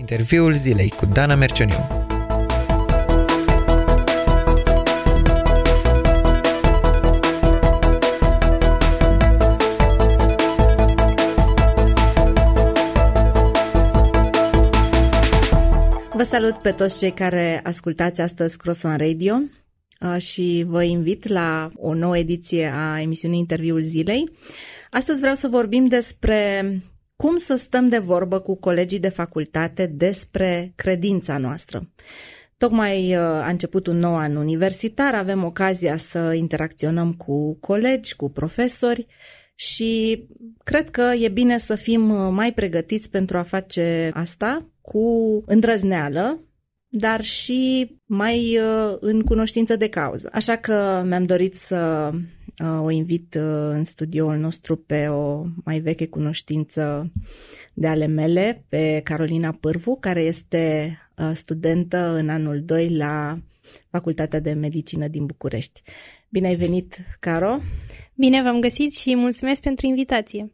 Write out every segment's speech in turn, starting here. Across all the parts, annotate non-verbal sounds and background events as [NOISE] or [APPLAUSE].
Interviul zilei cu Dana Mercioniu. Vă salut pe toți cei care ascultați astăzi Cross Radio și vă invit la o nouă ediție a emisiunii Interviul Zilei. Astăzi vreau să vorbim despre cum să stăm de vorbă cu colegii de facultate despre credința noastră. Tocmai uh, a început un nou an universitar, avem ocazia să interacționăm cu colegi, cu profesori și cred că e bine să fim uh, mai pregătiți pentru a face asta cu îndrăzneală, dar și mai uh, în cunoștință de cauză. Așa că mi-am dorit să uh, o invit uh, în studioul nostru pe o mai veche cunoștință de ale mele, pe Carolina Pârvu, care este studentă în anul 2 la Facultatea de Medicină din București. Bine ai venit, Caro! Bine v-am găsit și mulțumesc pentru invitație!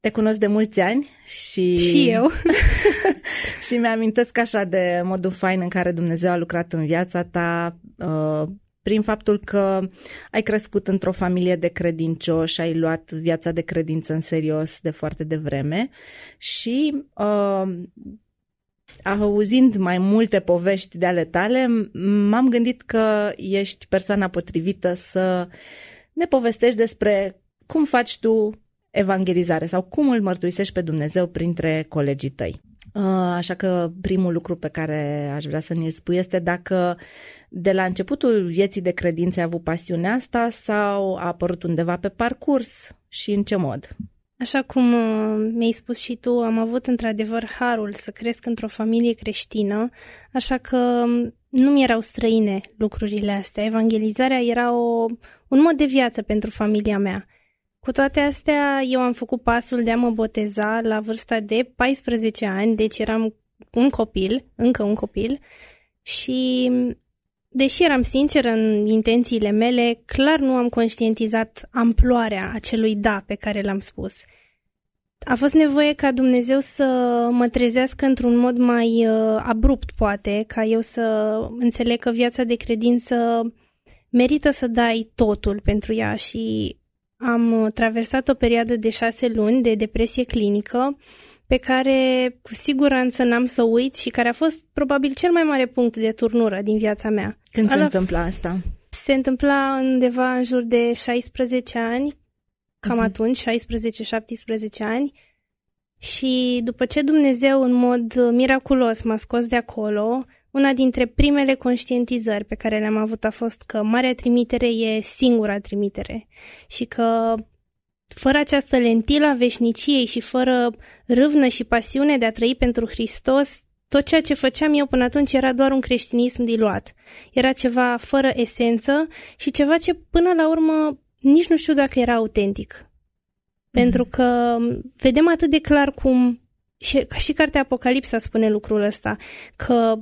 Te cunosc de mulți ani și... Și eu. [LAUGHS] [LAUGHS] și mi-amintesc așa de modul fain în care Dumnezeu a lucrat în viața ta uh, prin faptul că ai crescut într-o familie de credincioși, ai luat viața de credință în serios de foarte devreme și uh, auzind mai multe povești de ale tale, m-am gândit că ești persoana potrivită să ne povestești despre cum faci tu evangelizare sau cum îl mărturisești pe Dumnezeu printre colegii tăi. Uh, așa că primul lucru pe care aș vrea să ne-l spui este dacă de la începutul vieții de credință ai avut pasiunea asta sau a apărut undeva pe parcurs și în ce mod? Așa cum uh, mi-ai spus și tu, am avut într-adevăr harul să cresc într-o familie creștină, așa că um, nu mi erau străine lucrurile astea. Evangelizarea era o, un mod de viață pentru familia mea. Cu toate astea, eu am făcut pasul de a mă boteza la vârsta de 14 ani, deci eram un copil, încă un copil, și deși eram sinceră în intențiile mele, clar nu am conștientizat amploarea acelui da pe care l-am spus. A fost nevoie ca Dumnezeu să mă trezească într-un mod mai uh, abrupt, poate, ca eu să înțeleg că viața de credință merită să dai totul pentru ea și am uh, traversat o perioadă de șase luni de depresie clinică pe care cu siguranță n-am să uit și care a fost probabil cel mai mare punct de turnură din viața mea. Când se întâmpla asta? Se întâmpla undeva în jur de 16 ani, cam uh-huh. atunci, 16-17 ani, și după ce Dumnezeu în mod miraculos m-a scos de acolo, una dintre primele conștientizări pe care le-am avut a fost că Marea Trimitere e singura trimitere și că fără această lentilă a veșniciei și fără râvnă și pasiune de a trăi pentru Hristos, tot ceea ce făceam eu până atunci era doar un creștinism diluat. Era ceva fără esență și ceva ce până la urmă nici nu știu dacă era autentic. Mm-hmm. Pentru că vedem atât de clar cum, și, ca și cartea Apocalipsa spune lucrul ăsta, că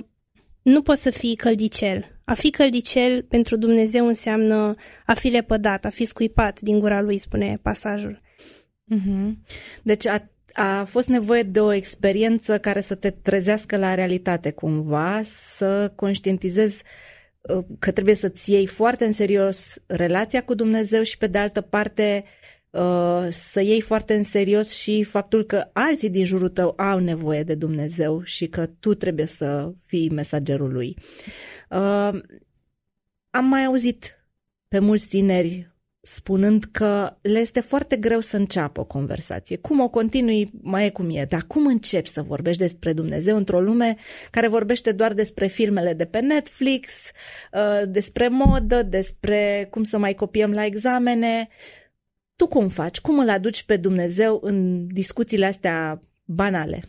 nu poți să fii căldicel. A fi căldicel pentru Dumnezeu înseamnă a fi lepădat, a fi scuipat din gura lui, spune pasajul. Mm-hmm. Deci a, a fost nevoie de o experiență care să te trezească la realitate cumva, să conștientizezi uh, că trebuie să-ți iei foarte în serios relația cu Dumnezeu și pe de altă parte Uh, să iei foarte în serios și faptul că alții din jurul tău au nevoie de Dumnezeu și că tu trebuie să fii mesagerul lui. Uh, am mai auzit pe mulți tineri spunând că le este foarte greu să înceapă o conversație. Cum o continui, mai e cum e, dar cum începi să vorbești despre Dumnezeu într-o lume care vorbește doar despre filmele de pe Netflix, uh, despre modă, despre cum să mai copiem la examene, tu cum faci? Cum îl aduci pe Dumnezeu în discuțiile astea banale?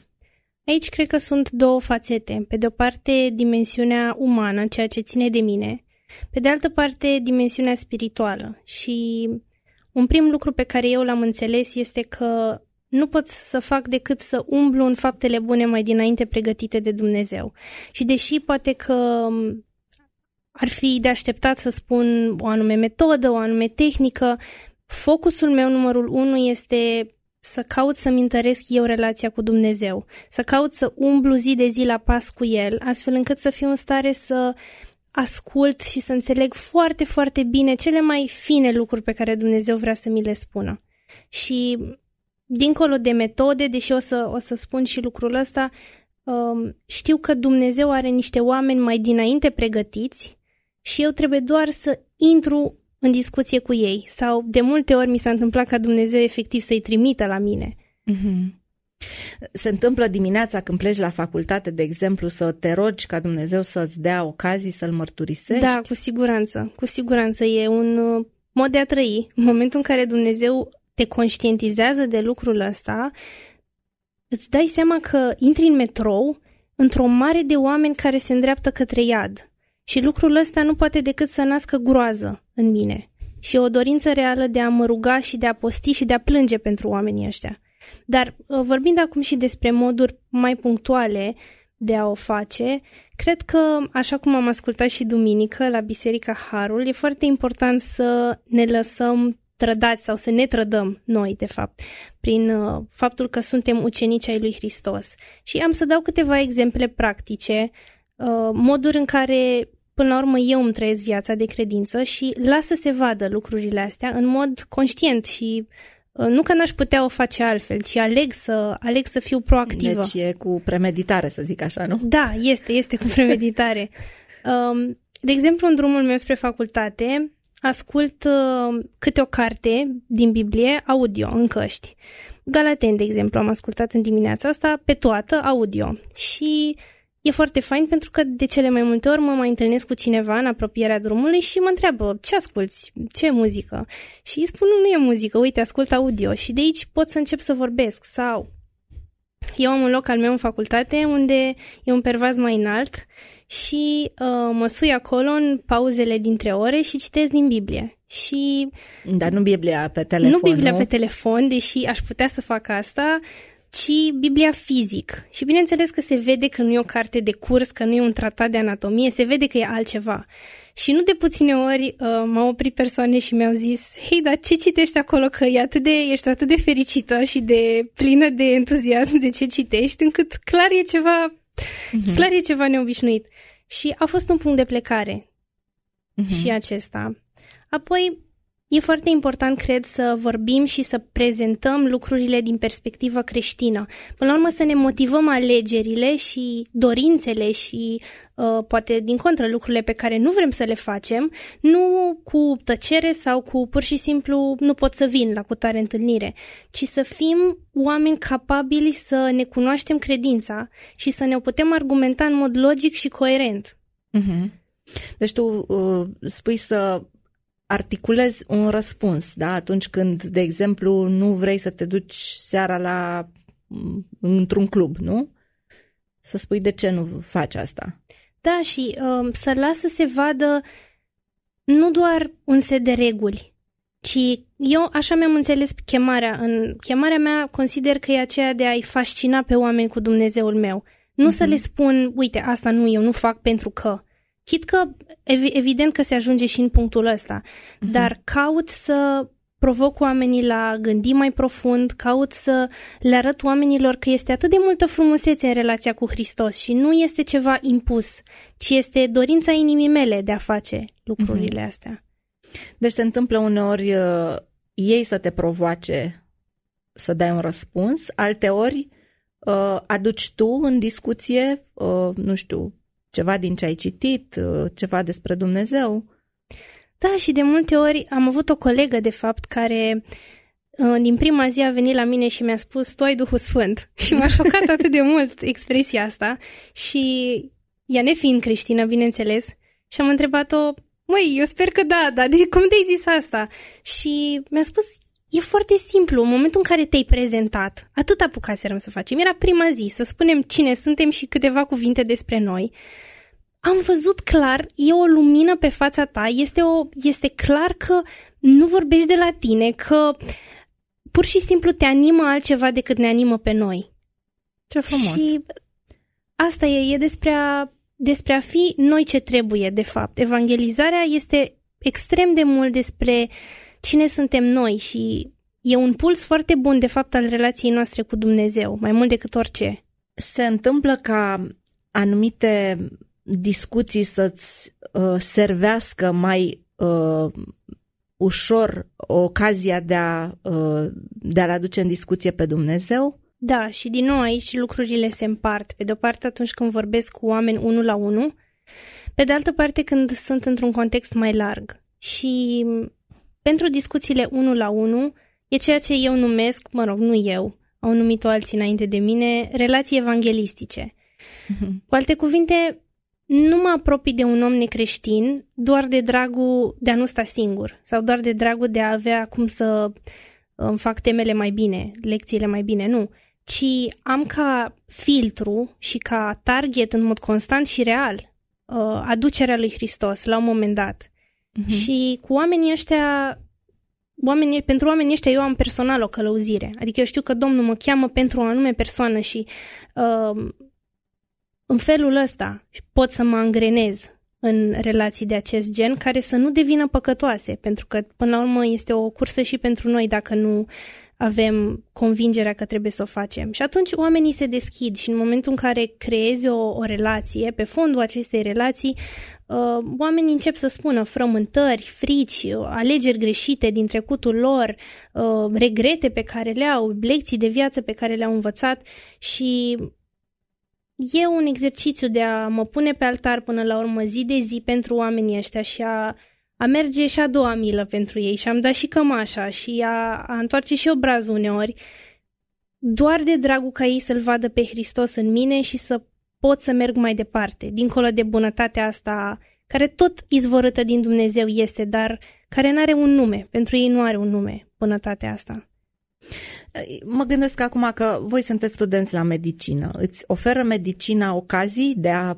Aici cred că sunt două fațete. Pe de o parte, dimensiunea umană, ceea ce ține de mine. Pe de altă parte, dimensiunea spirituală. Și un prim lucru pe care eu l-am înțeles este că nu pot să fac decât să umblu în faptele bune mai dinainte pregătite de Dumnezeu. Și deși poate că ar fi de așteptat să spun o anume metodă, o anume tehnică, focusul meu numărul unu este să caut să-mi întăresc eu relația cu Dumnezeu, să caut să umblu zi de zi la pas cu El, astfel încât să fiu în stare să ascult și să înțeleg foarte, foarte bine cele mai fine lucruri pe care Dumnezeu vrea să mi le spună. Și dincolo de metode, deși o să, o să spun și lucrul ăsta, um, știu că Dumnezeu are niște oameni mai dinainte pregătiți și eu trebuie doar să intru în discuție cu ei sau de multe ori mi s-a întâmplat ca Dumnezeu efectiv să-i trimită la mine. Mm-hmm. Se întâmplă dimineața când pleci la facultate, de exemplu, să te rogi ca Dumnezeu să-ți dea ocazii să-L mărturisești? Da, cu siguranță. Cu siguranță e un uh, mod de a trăi. În momentul în care Dumnezeu te conștientizează de lucrul ăsta, îți dai seama că intri în metrou într-o mare de oameni care se îndreaptă către iad. Și lucrul ăsta nu poate decât să nască groază în mine și o dorință reală de a mă ruga și de a posti și de a plânge pentru oamenii ăștia. Dar uh, vorbind acum și despre moduri mai punctuale de a o face, cred că, așa cum am ascultat și duminică la Biserica Harul, e foarte important să ne lăsăm trădați sau să ne trădăm noi, de fapt, prin uh, faptul că suntem ucenici ai lui Hristos. Și am să dau câteva exemple practice, uh, moduri în care Până la urmă eu îmi trăiesc viața de credință și las să se vadă lucrurile astea în mod conștient și uh, nu că n-aș putea o face altfel, ci aleg să, aleg să fiu proactivă. Deci e cu premeditare, să zic așa, nu? Da, este, este cu premeditare. [LAUGHS] Um, de exemplu, în drumul meu spre facultate, ascult uh, câte o carte din Biblie audio, în căști. Galaten, de exemplu, am ascultat în dimineața asta pe toată audio și E foarte fain pentru că de cele mai multe ori mă mai întâlnesc cu cineva în apropierea drumului și mă întreabă ce asculți, ce muzică. Și îi spun nu, nu e muzică, uite, ascult audio și de aici pot să încep să vorbesc sau eu am un loc al meu în facultate unde e un pervaz mai înalt și uh, mă sui acolo în pauzele dintre ore și citesc din Biblie. Și Dar nu Biblia pe telefon, Nu Biblia nu? pe telefon, deși aș putea să fac asta, ci Biblia fizic. Și bineînțeles că se vede că nu e o carte de curs, că nu e un tratat de anatomie, se vede că e altceva. Și nu de puține ori uh, m-au oprit persoane și mi-au zis, hei, dar ce citești acolo, că e atât de, ești atât de fericită și de plină de entuziasm de ce citești, încât clar e ceva, uh-huh. clar e ceva neobișnuit. Și a fost un punct de plecare uh-huh. și acesta. Apoi, E foarte important, cred, să vorbim și să prezentăm lucrurile din perspectivă creștină. Până la urmă să ne motivăm alegerile și dorințele și uh, poate din contră lucrurile pe care nu vrem să le facem, nu cu tăcere sau cu pur și simplu nu pot să vin la cutare întâlnire, ci să fim oameni capabili să ne cunoaștem credința și să ne o putem argumenta în mod logic și coerent. Uh-huh. Deci tu uh, spui să articulezi un răspuns, da? Atunci când, de exemplu, nu vrei să te duci seara la într-un club, nu? Să spui de ce nu faci asta. Da, și um, să lasă să se vadă nu doar un set de reguli, ci eu așa mi-am înțeles chemarea. În chemarea mea consider că e aceea de a-i fascina pe oameni cu Dumnezeul meu. Nu uh-huh. să le spun, uite, asta nu, eu nu fac pentru că. Chit că evident că se ajunge și în punctul ăsta, uh-huh. dar caut să provoc oamenii la gândi mai profund, caut să le arăt oamenilor că este atât de multă frumusețe în relația cu Hristos și nu este ceva impus, ci este dorința inimii mele de a face lucrurile uh-huh. astea. Deci se întâmplă uneori uh, ei să te provoace să dai un răspuns, alteori uh, aduci tu în discuție, uh, nu știu, ceva din ce ai citit, uh, ceva despre Dumnezeu. Da, și de multe ori am avut o colegă, de fapt, care uh, din prima zi a venit la mine și mi-a spus, tu ai Duhul Sfânt. [LAUGHS] Și m-a șocat atât de mult expresia asta și ea nefiind creștină, bineînțeles, și am întrebat-o, măi, eu sper că da, dar de cum te-ai zis asta? Și mi-a spus, E foarte simplu. În momentul în care te-ai prezentat, atât apucaserăm să facem. Era prima zi, să spunem cine suntem și câteva cuvinte despre noi. Am văzut clar, e o lumină pe fața ta, este, o, este clar că nu vorbești de la tine, că pur și simplu te animă altceva decât ne animă pe noi. Ce frumos! Și asta e, e despre a, despre a fi noi ce trebuie, de fapt. Evangelizarea este extrem de mult despre uh, cine suntem noi și e un puls foarte bun, de fapt, al relației noastre cu Dumnezeu, mai mult decât orice. Se întâmplă ca anumite discuții să-ți uh, servească mai uh, ușor ocazia de, a, uh, de a-L aduce în discuție pe Dumnezeu? Da, și din nou aici lucrurile se împart. Pe de-o parte atunci când vorbesc cu oameni unul la unul, pe de altă parte când sunt într-un context mai larg. Și pentru discuțiile unul la unul e ceea ce eu numesc, mă rog, nu eu, au numit-o alții înainte de mine, relații evanghelistice. Mm-hmm. [LAUGHS] Cu alte cuvinte, nu mă apropii de un om necreștin doar de dragul de a nu sta singur sau doar de dragul de a avea cum să îmi fac temele mai bine, lecțiile mai bine, nu. Ci am ca filtru și ca target în mod constant și real uh, aducerea lui Hristos la un moment dat. Uh-huh. Și cu oamenii ăștia oamenii, pentru oamenii ăștia eu am personal o călăuzire. Adică eu știu că Domnul mă cheamă pentru o anume persoană și uh, în felul ăsta pot să mă angrenez în relații de acest gen care să nu devină păcătoase, pentru că până la urmă este o cursă și pentru noi dacă nu avem convingerea că trebuie să o facem. Și atunci oamenii se deschid și în momentul în care creezi o, o relație, pe fondul acestei relații, uh, oamenii încep să spună frământări, frici, alegeri greșite din trecutul lor, uh, regrete pe care le au, lecții de viață pe care le-au învățat și e un exercițiu de a mă pune pe altar până la urmă zi de zi pentru oamenii ăștia și a, a merge și a doua milă pentru ei și am dat și cămașa și a, a întoarce și obrazul uneori, doar de dragul ca ei să-L vadă pe Hristos în mine și să pot să merg mai departe, dincolo de bunătatea asta care tot izvorâtă din Dumnezeu este, dar care nu are un nume. Pentru ei nu are un nume, bunătatea asta. Mă gândesc acum că voi sunteți studenți la medicină. Îți oferă medicina ocazii de a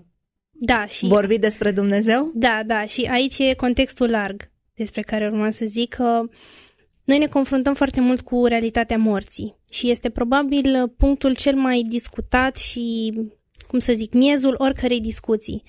da, și... vorbi despre Dumnezeu? Da, da, și aici e contextul larg despre care urma să zic că noi ne confruntăm foarte mult cu realitatea morții și este probabil punctul cel mai discutat și, cum să zic, miezul oricărei discuții.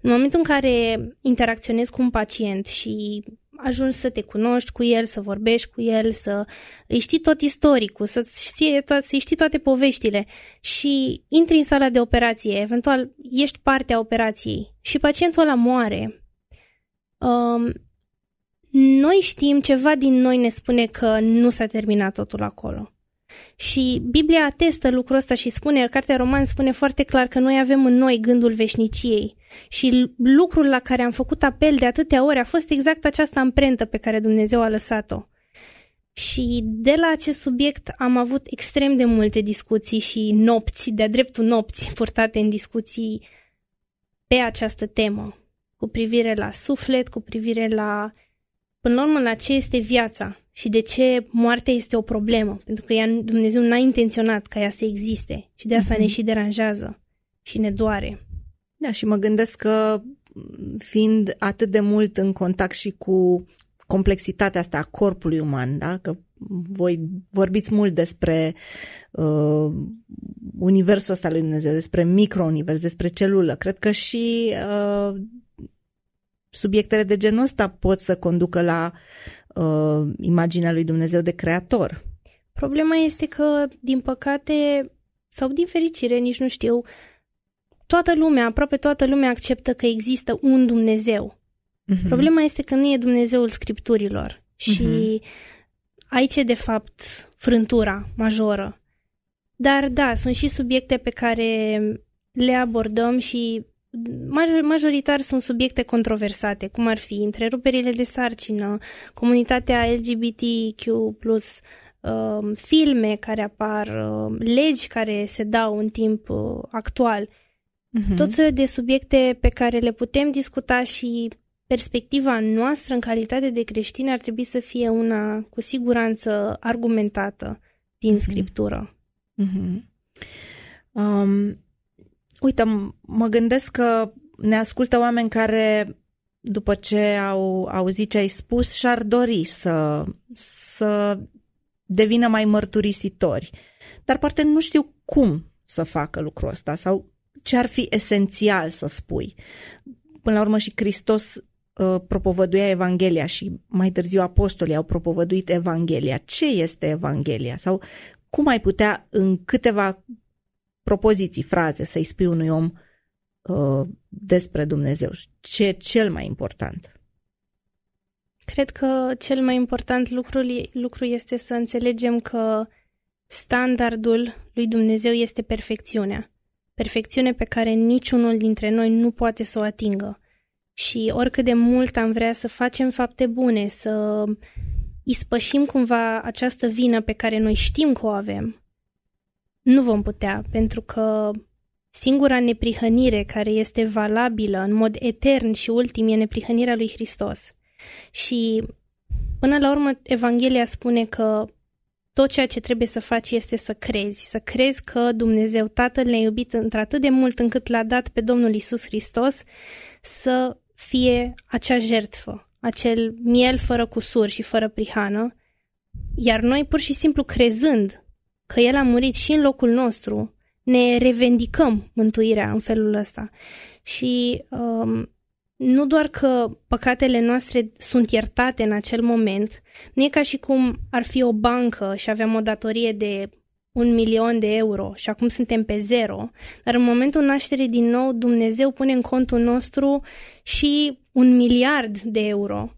În momentul în care interacționezi cu un pacient și ajungi să te cunoști cu el, să vorbești cu el, să îi știi tot istoricul, să știi, to- să știi toate poveștile și intri în sala de operație, eventual ești parte a operației și pacientul ăla moare. Um, noi știm, ceva din noi ne spune că nu s-a terminat totul acolo. Și Biblia atestă lucrul ăsta și spune, Cartea Roman spune foarte clar că noi avem în noi gândul veșniciei. Și lucrul la care am făcut apel de atâtea ori a fost exact această amprentă pe care Dumnezeu a lăsat-o. Și de la acest subiect am avut extrem de multe discuții și nopți, de-a dreptul nopți, purtate în discuții pe această temă, cu privire la suflet, cu privire la, până la urmă, la ce este viața și de ce moartea este o problemă, pentru că ea, Dumnezeu n-a intenționat ca ea să existe și de asta mm-hmm. ne și deranjează și ne doare. Da, și mă gândesc că fiind atât de mult în contact și cu complexitatea asta a corpului uman, da? că voi vorbiți mult despre uh, universul ăsta lui Dumnezeu, despre microunivers, despre celulă. Cred că și uh, subiectele de genul ăsta pot să conducă la uh, imaginea lui Dumnezeu de creator. Problema este că, din păcate, sau din fericire, nici nu știu, toată lumea, aproape toată lumea acceptă că există un Dumnezeu. Uh-huh. Problema este că nu e Dumnezeul Scripturilor și uh-huh. aici e, de fapt, frântura majoră. Dar, da, sunt și subiecte pe care le abordăm și majoritar sunt subiecte controversate, cum ar fi întreruperile de sarcină, comunitatea LGBTQ+, uh, filme care apar, uh, legi care se dau în timp uh, actual. Uh-huh. Tot soiul de subiecte pe care le putem discuta și perspectiva noastră în calitate de creștini ar trebui să fie una cu siguranță argumentată din uh-huh. scriptură. Uh-huh. Um, Uite, mă gândesc că ne ascultă oameni care, după ce au auzit ce ai spus, și-ar dori să, să devină mai mărturisitori. Dar poate nu știu cum să facă lucrul ăsta sau ce ar fi esențial să spui. Până la urmă și Hristos uh, propovăduia Evanghelia și mai târziu apostolii au propovăduit Evanghelia. Ce este Evanghelia? Sau cum ai putea în câteva propoziții, fraze, să-i spui unui om uh, despre Dumnezeu? Ce e cel mai important? Cred că cel mai important lucru, lucru este să înțelegem că standardul lui Dumnezeu este perfecțiunea. Perfecțiune pe care niciunul dintre noi nu poate să o atingă. Și oricât de mult am vrea să facem fapte bune, să ispășim cumva această vină pe care noi știm că o avem, nu vom putea, pentru că singura neprihănire care este valabilă în mod etern și ultim e neprihănirea lui Hristos. Și până la urmă Evanghelia spune că tot ceea ce trebuie să faci este să crezi, să crezi că Dumnezeu Tatăl ne-a iubit într-atât de mult încât l-a dat pe Domnul Isus Hristos să fie acea jertfă, acel miel fără cusur și fără prihană, iar noi pur și simplu crezând că El a murit și în locul nostru, ne revendicăm mântuirea în felul ăsta. Și um, nu doar că păcatele noastre sunt iertate în acel moment, nu e ca și cum ar fi o bancă și aveam o datorie de un milion de euro și acum suntem pe zero, dar în momentul nașterii din nou Dumnezeu pune în contul nostru și un miliard de euro.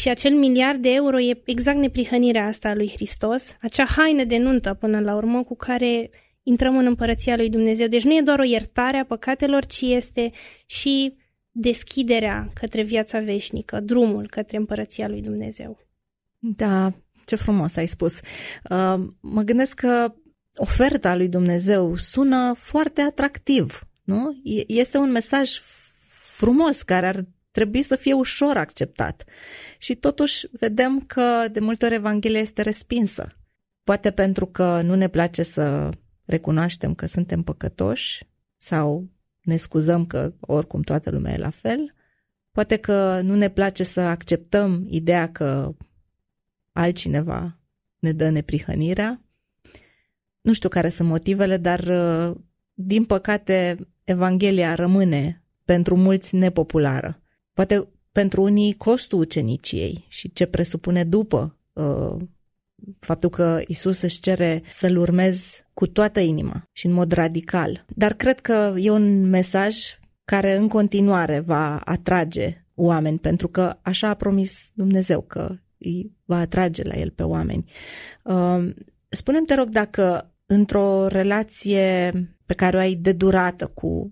Și acel miliard de euro e exact neprihănirea asta a lui Hristos, acea haină de nuntă până la urmă cu care intrăm în împărăția lui Dumnezeu. Deci nu e doar o iertare a păcatelor, ci este și deschiderea către viața veșnică, drumul către împărăția lui Dumnezeu. Da, ce frumos ai spus. Uh, mă gândesc că oferta lui Dumnezeu sună foarte atractiv, nu? Este un mesaj frumos care ar trebui să fie ușor acceptat. Și totuși vedem că de multe ori Evanghelia este respinsă. Poate pentru că nu ne place să recunoaștem că suntem păcătoși sau ne scuzăm că oricum toată lumea e la fel. Poate că nu ne place să acceptăm ideea că altcineva ne dă neprihănirea. Nu știu care sunt motivele, dar din păcate Evanghelia rămâne pentru mulți nepopulară. Poate pentru unii costul uceniciei și ce presupune după uh, faptul că Isus își cere să-L urmezi cu toată inima și în mod radical. Dar cred că e un mesaj care în continuare va atrage oameni, pentru că așa a promis Dumnezeu că îi va atrage la el pe oameni. Uh, spune-mi, te rog, dacă într-o relație pe care o ai de durată cu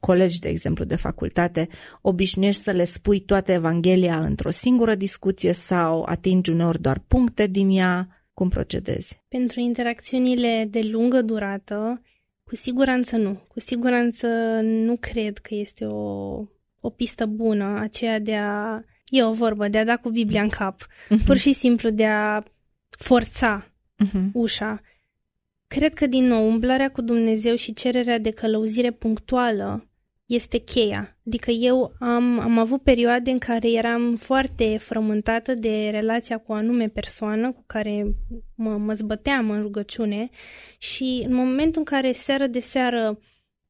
colegi, de exemplu, de facultate, obișnuiești să le spui toată Evanghelia într-o singură discuție sau atingi uneori doar puncte din ea? Cum procedezi? Pentru interacțiunile de lungă durată, cu siguranță nu. Cu siguranță nu cred că este o, o pistă bună aceea de a... E o vorbă, de a da cu Biblia în cap. Uh-huh. Pur și simplu de a forța uh-huh. ușa Cred că, din nou, umblarea cu Dumnezeu și cererea de călăuzire punctuală este cheia. Adică eu am, am avut perioade în care eram foarte frământată de relația cu o anume persoană cu care mă, mă zbăteam în rugăciune și în momentul în care seară de seară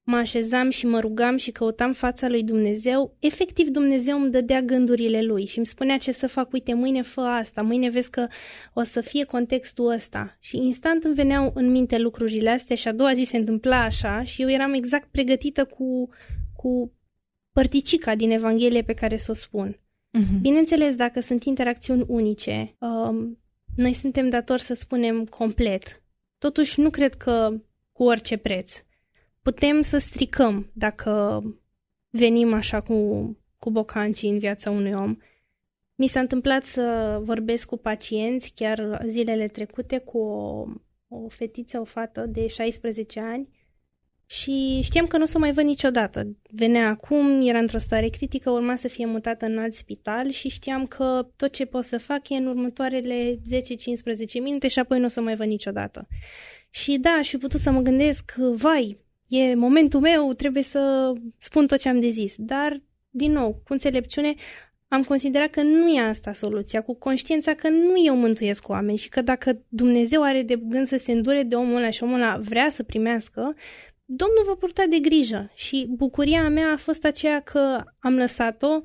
mă așezam și mă rugam și căutam fața lui Dumnezeu, efectiv Dumnezeu îmi dădea gândurile lui și îmi spunea ce să fac, uite, mâine fă asta, mâine vezi că o să fie contextul ăsta. Și instant îmi veneau în minte lucrurile astea și a doua zi se întâmpla așa și eu eram exact pregătită cu, cu părticica din Evanghelie pe care să o spun. Uh-huh. Bineînțeles, dacă sunt interacțiuni unice, um, noi suntem datori să spunem complet. Totuși, nu cred că cu orice preț putem să stricăm dacă venim așa cu, cu bocancii în viața unui om. Mi s-a întâmplat să vorbesc cu pacienți chiar zilele trecute cu o, o fetiță, o fată de 16 ani și știam că nu o să o mai văd niciodată. Venea acum, era într-o stare critică, urma să fie mutată în alt spital și știam că tot ce pot să fac e în următoarele 10-15 minute și apoi nu o să o mai văd niciodată. Și da, și putut să mă gândesc, vai, e momentul meu, trebuie să spun tot ce am de zis. Dar, din nou, cu înțelepciune, am considerat că nu e asta soluția, cu conștiința că nu eu mântuiesc oameni și că dacă Dumnezeu are de gând să se îndure de omul ăla și omul ăla vrea să primească, Domnul va purta de grijă și bucuria mea a fost aceea că am lăsat-o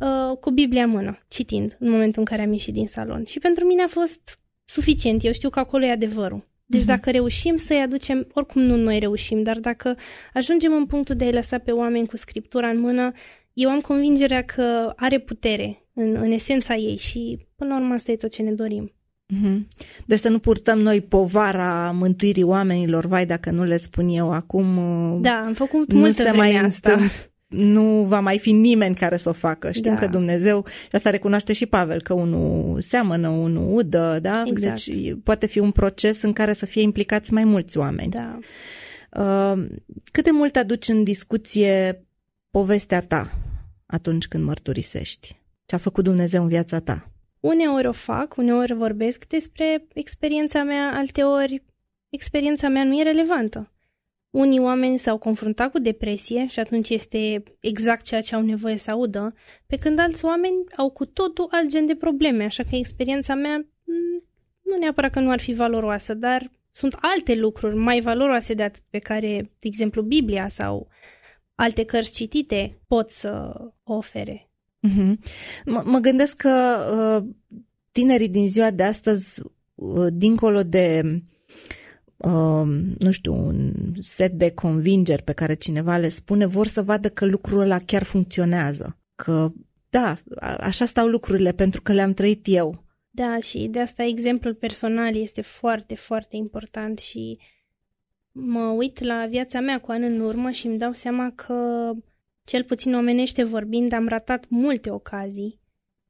uh, cu Biblia în mână, citind, în momentul în care am ieșit din salon. Și pentru mine a fost suficient. Eu știu că acolo e adevărul. Deci uh-huh. dacă reușim să-i aducem, oricum nu noi reușim, dar dacă ajungem în punctul de a-i lăsa pe oameni cu scriptura în mână, eu am convingerea că are putere în, în esența ei și până la urmă asta e tot ce ne dorim. Mm-hmm. Deci să nu purtăm noi povara mântuirii oamenilor, vai dacă nu le spun eu acum. Da, am făcut multă se mai asta. Nu va mai fi nimeni care să o facă. Știm da. că Dumnezeu, și asta recunoaște și Pavel, că unul seamănă, unul udă, da? Exact. Deci poate fi un proces în care să fie implicați mai mulți oameni. Da. Uh, cât de mult aduci în discuție povestea ta atunci când mărturisești? Ce a făcut Dumnezeu în viața ta? Uneori o fac, uneori vorbesc despre experiența mea, alteori experiența mea nu e relevantă. Unii oameni s-au confruntat cu depresie și atunci este exact ceea ce au nevoie să audă, pe când alți oameni au cu totul alt gen de probleme, așa că experiența mea mm, nu neapărat că nu ar fi valoroasă, dar sunt alte lucruri mai valoroase de atât pe care, de exemplu, Biblia sau alte cărți citite pot să o ofere. Mm-hmm. M- mă gândesc că uh, tinerii din ziua de astăzi, uh, dincolo de uh, nu știu, un set de convingeri pe care cineva le spune, vor să vadă că lucrul ăla chiar funcționează. Că, da, așa stau lucrurile pentru că le-am trăit eu. Da, și de asta exemplul personal este foarte, foarte important și mă uit la viața mea cu ani în urmă și îmi dau seama că, cel puțin omenește vorbind, am ratat multe ocazii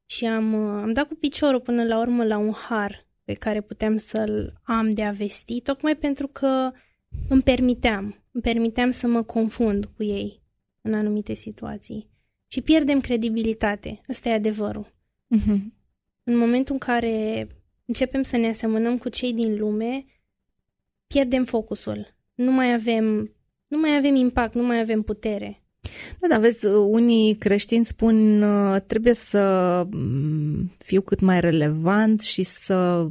și am, am dat cu piciorul până la urmă la un har pe care puteam să-l am de a vesti, tocmai pentru că îmi permiteam, îmi permiteam să mă confund cu ei în anumite situații. Și pierdem credibilitate, ăsta e adevărul. Uh-huh. În momentul în care începem să ne asemănăm cu cei din lume, pierdem focusul. Nu mai avem, nu mai avem impact, nu mai avem putere. Da, da, vezi, unii creștini spun uh, trebuie să mm, fiu cât mai relevant și să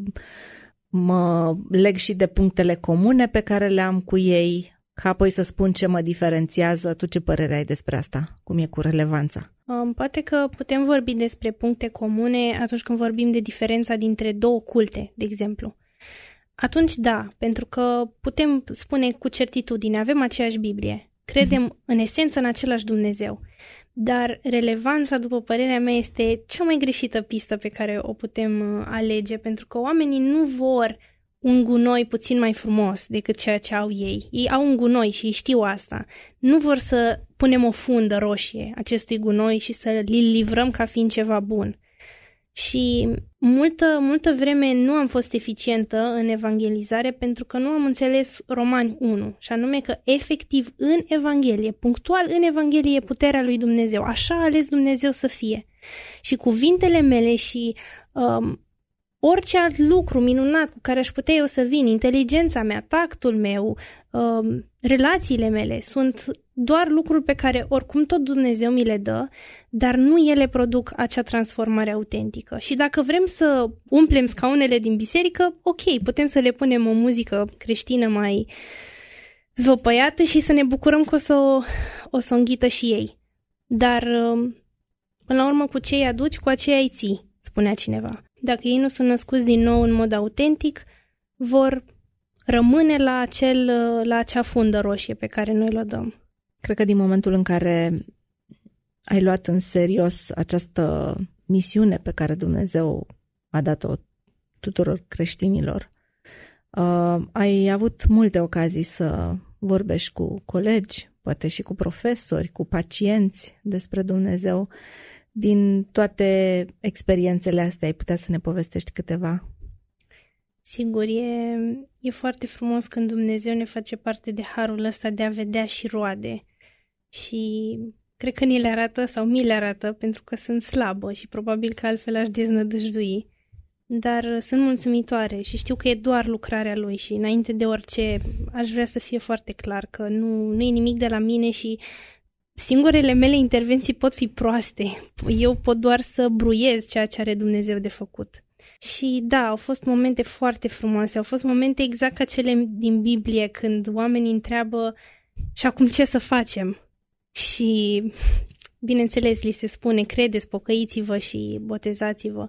mă leg și de punctele comune pe care le am cu ei, ca apoi să spun ce mă diferențiază. Tu ce părere ai despre asta? Cum e cu relevanța? Um, poate că putem vorbi despre puncte comune atunci când vorbim de diferența dintre două culte, de exemplu. Atunci da, pentru că putem spune cu certitudine, avem aceeași Biblie, Credem în esență în același Dumnezeu. Dar relevanța, după părerea mea, este cea mai greșită pistă pe care o putem uh, alege, pentru că oamenii nu vor un gunoi puțin mai frumos decât ceea ce au ei. Ei au un gunoi și ei știu asta. Nu vor să punem o fundă roșie acestui gunoi și să l livrăm ca fiind ceva bun. Și multă, multă vreme nu am fost eficientă în evangelizare pentru că nu am înțeles Romani 1, și anume că efectiv în Evanghelie, punctual în Evanghelie e puterea lui Dumnezeu. Așa a ales Dumnezeu să fie. Și cuvintele mele și um, orice alt lucru minunat cu care aș putea eu să vin, inteligența mea, tactul meu, um, relațiile mele, sunt doar lucruri pe care oricum tot Dumnezeu mi le dă, dar nu ele produc acea transformare autentică. Și dacă vrem să umplem scaunele din biserică, ok, putem să le punem o muzică creștină mai zvăpăiată și să ne bucurăm că o să o, o să o înghită și ei. Dar, um, până la urmă, cu ce îi aduci, cu aceea îi ții, spunea cineva. Dacă ei nu sunt născuți din nou în mod autentic, vor rămâne la, acel, la acea fundă roșie pe care noi o dăm. Cred că din momentul în care ai luat în serios această misiune pe care Dumnezeu a dat-o tuturor creștinilor, uh, ai avut multe ocazii să vorbești cu colegi, poate și cu profesori, cu pacienți despre Dumnezeu. Din toate experiențele astea ai putea să ne povestești câteva? Sigur, e, e foarte frumos când Dumnezeu ne face parte de harul ăsta de a vedea și roade. Și cred că ni le arată sau mi le arată pentru că sunt slabă și probabil că altfel aș deznădăjdui. Dar sunt mulțumitoare și știu că e doar lucrarea lui și înainte de orice aș vrea să fie foarte clar că nu, nu e nimic de la mine și singurele mele intervenții pot fi proaste. Eu pot doar să bruiez ceea ce are Dumnezeu de făcut. Și da, au fost momente foarte frumoase, au fost momente exact ca cele din Biblie când oamenii întreabă și acum ce să facem? Și bineînțeles, li se spune, credeți, pocăiți-vă și botezați-vă.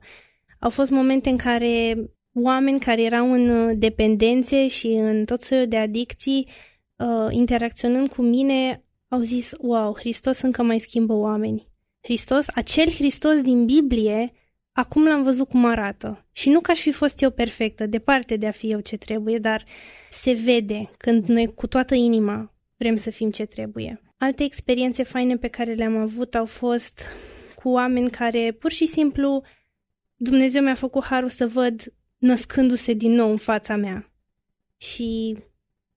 Au fost momente în care oameni care erau în uh, dependențe și în tot soiul de adicții, uh, interacționând cu mine, au zis, wow, Hristos încă mai schimbă oameni. Hristos, acel Hristos din Biblie, acum l-am văzut cum arată. Și nu că aș fi fost eu perfectă, departe de a fi eu ce trebuie, dar se vede când noi cu toată inima vrem să fim ce trebuie. Alte experiențe faine pe care le-am avut au fost cu oameni care pur și simplu Dumnezeu mi-a făcut harul să văd născându-se din nou în fața mea. Și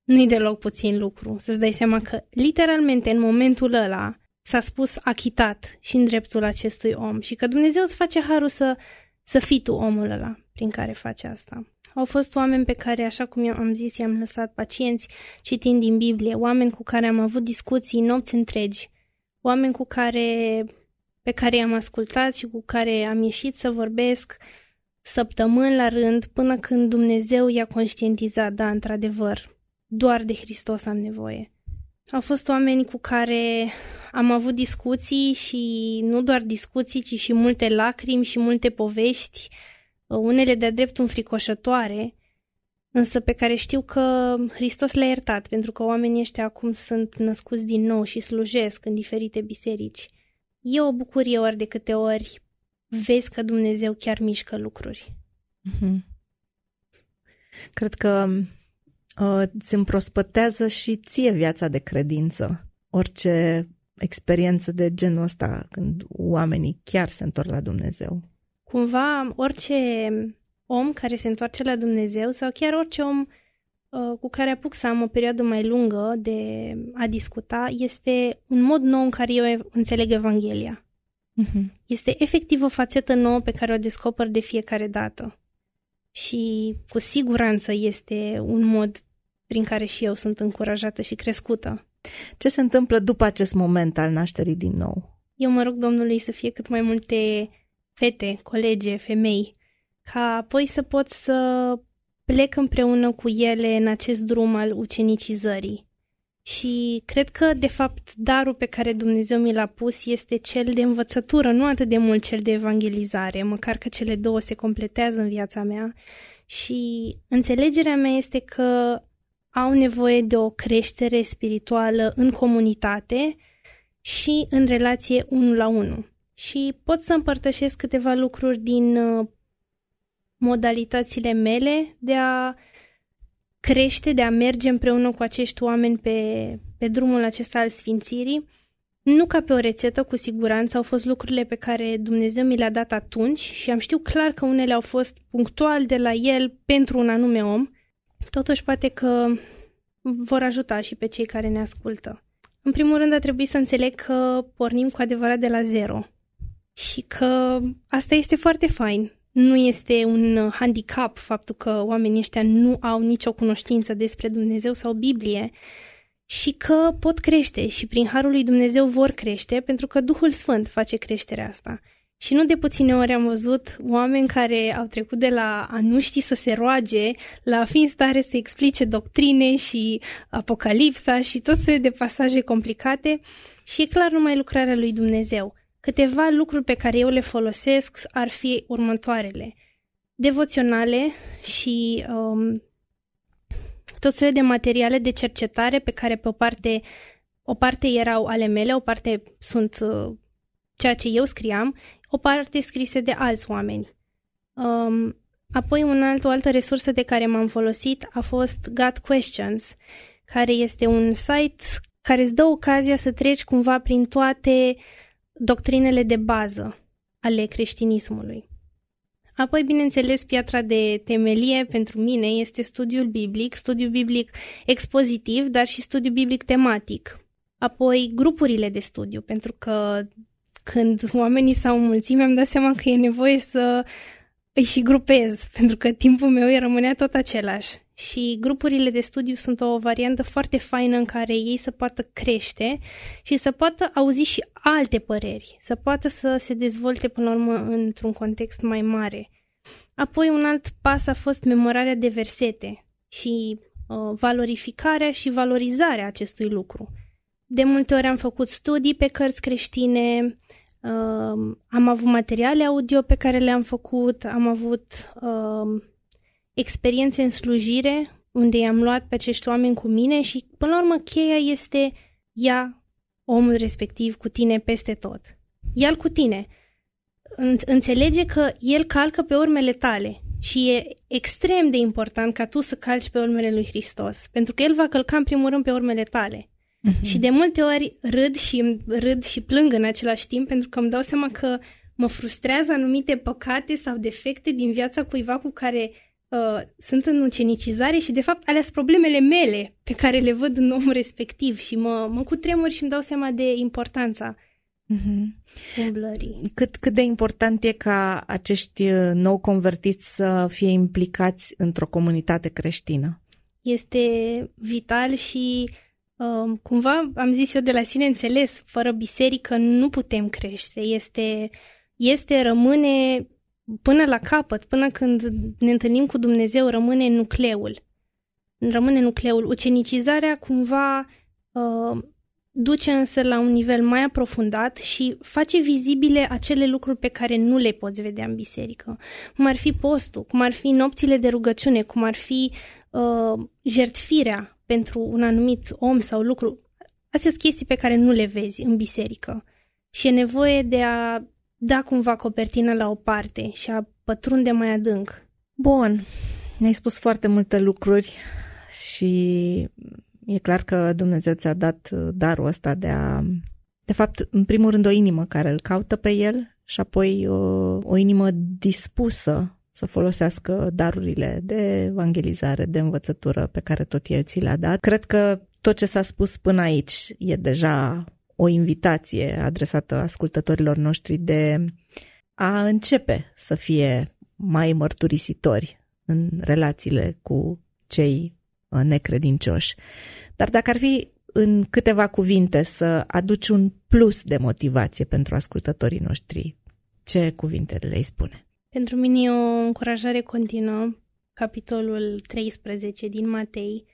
nu-i deloc puțin lucru, să-ți dai seama că literalmente în momentul ăla s-a spus achitat și în dreptul acestui om și că Dumnezeu îți face harul să, să fii tu omul ăla prin care face asta. Au fost oameni pe care, așa cum eu am zis, i-am lăsat pacienți citind din Biblie, oameni cu care am avut discuții nopți întregi, oameni cu care, pe care i-am ascultat și cu care am ieșit să vorbesc săptămâni la rând până când Dumnezeu i-a conștientizat, da, într-adevăr, doar de Hristos am nevoie. Au fost oameni cu care am avut discuții și nu doar discuții, ci și multe lacrimi și multe povești, unele de-a dreptul înfricoșătoare, însă pe care știu că Hristos le-a iertat, pentru că oamenii ăștia acum sunt născuți din nou și slujesc în diferite biserici. E o bucurie ori de câte ori vezi că Dumnezeu chiar mișcă lucruri. Mm-hmm. Cred că uh, îți împrospătează și ție viața de credință. Orice experiență de genul ăsta, când oamenii chiar se întorc la Dumnezeu. Cumva, orice om care se întoarce la Dumnezeu sau chiar orice om uh, cu care apuc să am o perioadă mai lungă de a discuta, este un mod nou în care eu înțeleg Evanghelia. Uh-huh. Este efectiv o fațetă nouă pe care o descoper de fiecare dată. Și cu siguranță este un mod prin care și eu sunt încurajată și crescută. Ce se întâmplă după acest moment al nașterii din nou? Eu mă rog Domnului să fie cât mai multe fete, colege, femei, ca apoi să pot să plec împreună cu ele în acest drum al ucenicizării. Și cred că, de fapt, darul pe care Dumnezeu mi l-a pus este cel de învățătură, nu atât de mult cel de evangelizare, măcar că cele două se completează în viața mea. Și înțelegerea mea este că au nevoie de o creștere spirituală în comunitate și în relație unul la unul. Și pot să împărtășesc câteva lucruri din uh, modalitățile mele de a crește, de a merge împreună cu acești oameni pe, pe drumul acesta al sfințirii. Nu ca pe o rețetă, cu siguranță, au fost lucrurile pe care Dumnezeu mi le-a dat atunci și am știut clar că unele au fost punctual de la El pentru un anume om. Totuși, poate că vor ajuta și pe cei care ne ascultă. În primul rând, a trebuit să înțeleg că pornim cu adevărat de la zero și că asta este foarte fain nu este un handicap faptul că oamenii ăștia nu au nicio cunoștință despre Dumnezeu sau Biblie și că pot crește și prin Harul lui Dumnezeu vor crește pentru că Duhul Sfânt face creșterea asta. Și nu de puține ori am văzut oameni care au trecut de la a nu ști să se roage la a fi în stare să explice doctrine și apocalipsa și tot soiul de pasaje complicate și e clar numai lucrarea lui Dumnezeu. Câteva lucruri pe care eu le folosesc ar fi următoarele. Devoționale și um, tot soiul de materiale de cercetare pe care pe o parte, o parte erau ale mele, o parte sunt uh, ceea ce eu scriam, o parte scrise de alți oameni. Um, apoi un alt, o altă resursă de care m-am folosit a fost God Questions, care este un site care îți dă ocazia să treci cumva prin toate doctrinele de bază ale creștinismului. Apoi, bineînțeles, piatra de temelie pentru mine este studiul biblic, studiul biblic expozitiv, dar și studiul biblic tematic. Apoi, grupurile de studiu, pentru că când oamenii s-au mulțit, mi-am dat seama că e nevoie să îi și grupez, pentru că timpul meu rămânea tot același și grupurile de studiu sunt o variantă foarte faină în care ei să poată crește și să poată auzi și alte păreri, să poată să se dezvolte până la urmă într-un context mai mare. Apoi un alt pas a fost memorarea de versete și uh, valorificarea și valorizarea acestui lucru. de multe ori am făcut studii pe cărți creștine, uh, am avut materiale audio pe care le-am făcut, am avut uh, experiențe în slujire unde i-am luat pe acești oameni cu mine și, până la urmă, cheia este ia omul respectiv cu tine peste tot. Ia-l cu tine. Înțelege că el calcă pe urmele tale și e extrem de important ca tu să calci pe urmele lui Hristos, pentru că el va călca în primul rând pe urmele tale. Uh-huh. Și de multe ori râd și râd și plâng în același timp pentru că îmi dau seama că mă frustrează anumite păcate sau defecte din viața cuiva cu care uh, sunt în ucenicizare și de fapt alea sunt problemele mele pe care le văd în omul respectiv și mă, mă cutremur și îmi dau seama de importanța mm-hmm. umblării. Cât, cât de important e ca acești uh, nou convertiți să fie implicați într-o comunitate creștină? Este vital și uh, cumva am zis eu de la sine înțeles, fără biserică nu putem crește. Este, este rămâne până la capăt, până când ne întâlnim cu Dumnezeu, rămâne nucleul. Rămâne nucleul. Ucenicizarea cumva uh, duce însă la un nivel mai aprofundat și face vizibile acele lucruri pe care nu le poți vedea în biserică. Cum ar fi postul, cum ar fi nopțile de rugăciune, cum ar fi uh, jertfirea pentru un anumit om sau lucru. Astea sunt chestii pe care nu le vezi în biserică. Și e nevoie de a da cumva copertina la o parte și a pătrunde mai adânc. Bun, ne-ai spus foarte multe lucruri și e clar că Dumnezeu ți-a dat darul ăsta de a, de fapt, în primul rând o inimă care îl caută pe el și apoi o, o inimă dispusă să folosească darurile de evangelizare, de învățătură pe care tot el ți le-a dat. Cred că tot ce s-a spus până aici e deja o invitație adresată ascultătorilor noștri de a începe să fie mai mărturisitori în relațiile cu cei uh, necredincioși. Dar dacă ar fi în câteva cuvinte să aduci un plus de motivație pentru ascultătorii noștri, ce cuvinte le-ai spune? Pentru mine e o încurajare continuă, capitolul 13 din Matei,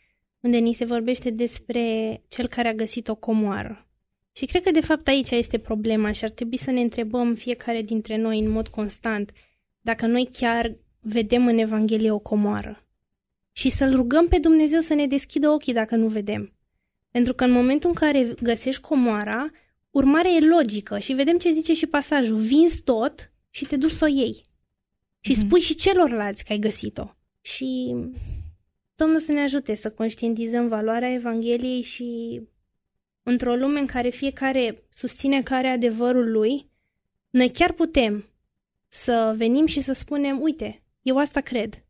unde ni se vorbește despre cel care a găsit o comoară. Și cred că de fapt aici este problema și ar trebui să ne întrebăm fiecare dintre noi în mod constant dacă noi chiar vedem în Evanghelie o comoară. Și să-L rugăm pe Dumnezeu să ne deschidă ochii dacă nu vedem. Pentru că în momentul în care găsești comoara, urmarea e logică și vedem ce zice și pasajul. Vinzi tot și te duci să o iei. Și mm-hmm. spui și celorlalți că ai găsit-o. Și Domnul să ne ajute să conștientizăm valoarea Evangheliei și într-o lume în care fiecare susține care adevărul lui, noi chiar putem să venim și să spunem, uite, eu asta cred.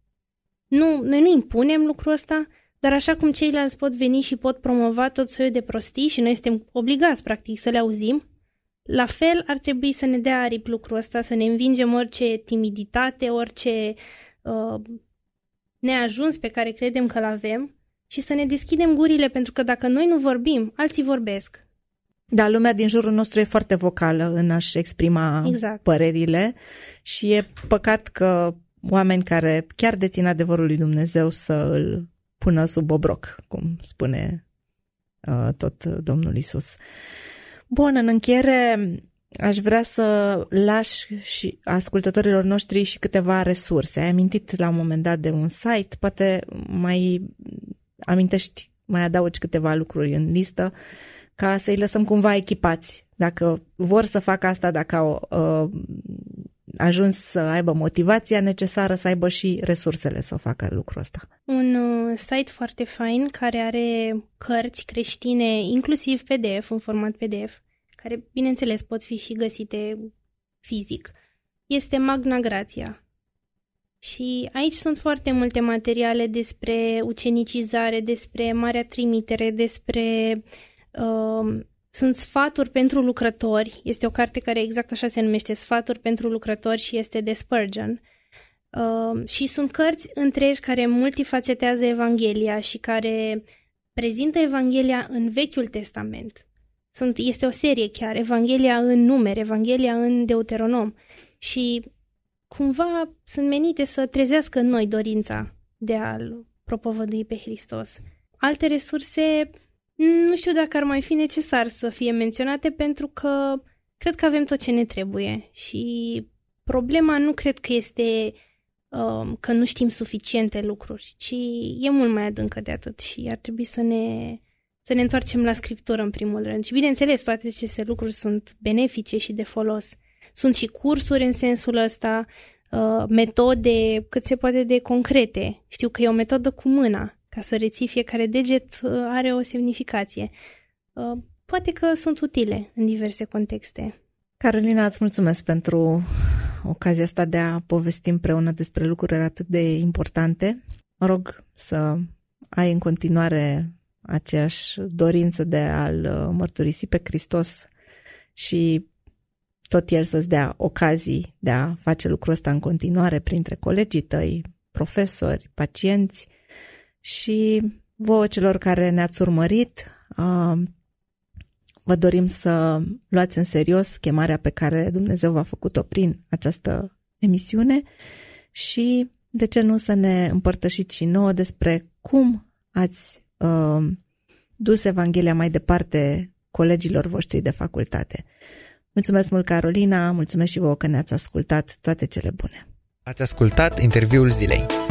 Nu, noi nu impunem lucrul ăsta, dar așa cum ceilalți pot veni și pot promova tot soiul de prostii și noi suntem obligați, practic, să le auzim, la fel ar trebui să ne dea aripi lucrul ăsta, să ne învingem orice timiditate, orice uh, neajuns pe care credem că-l avem și să ne deschidem gurile, pentru că dacă noi nu vorbim, alții vorbesc. Da, lumea din jurul nostru e foarte vocală în a-și exprima exact. părerile și e păcat că oameni care chiar dețin adevărul lui Dumnezeu să îl pună sub obroc, cum spune uh, tot Domnul Isus. Bun, în încheiere aș vrea să lași și ascultătorilor noștri și câteva resurse. Ai amintit la un moment dat de un site, poate mai amintești, mai adaugi câteva lucruri în listă ca să-i lăsăm cumva echipați. Dacă vor să facă asta, dacă au uh, ajuns să aibă motivația necesară, să aibă și resursele să facă lucrul ăsta. Un uh, site foarte fain care are cărți creștine, inclusiv PDF, în format PDF, care, bineînțeles, pot fi și găsite fizic, este Magna Grația. Și aici sunt foarte multe materiale despre ucenicizare, despre Marea Trimitere, despre... Uh, sunt sfaturi pentru lucrători. Este o carte care exact așa se numește, Sfaturi pentru lucrători și este de Spurgeon. Uh, și sunt cărți întregi care multifacetează Evanghelia și care prezintă Evanghelia în Vechiul Testament. Sunt, este o serie chiar, Evanghelia în numere, Evanghelia în Deuteronom. Și cumva sunt menite să trezească în noi dorința de a-L propovădui pe Hristos. Alte resurse, Nu știu dacă ar mai fi necesar să fie menționate pentru că cred că avem tot ce ne trebuie și problema nu cred că este uh, că nu știm suficiente lucruri, ci e mult mai adâncă de atât și ar trebui să ne, să ne întoarcem la scriptură în primul rând. Și bineînțeles, toate aceste lucruri sunt benefice și de folos. Sunt și cursuri în sensul ăsta, uh, metode cât se poate de concrete. Știu că e o metodă cu mâna, ca să reții fiecare deget uh, are o semnificație. Uh, poate că sunt utile în diverse contexte. Carolina, îți mulțumesc pentru ocazia asta de a povesti împreună despre lucruri atât de importante. Mă rog să ai în continuare aceeași dorință de a-L mărturisi pe Hristos și tot El să-ți dea ocazii de a face lucrul ăsta în continuare printre colegii tăi, profesori, pacienți și vouă celor care ne-ați urmărit, vă dorim să luați în serios chemarea pe care Dumnezeu v-a făcut-o prin această emisiune și de ce nu să ne împărtășiți și nouă despre cum ați uh, dus Evanghelia mai departe colegilor voștri de facultate. Mulțumesc mult, Carolina, mulțumesc și vouă că ne-ați ascultat toate cele bune. Ați ascultat interviul zilei.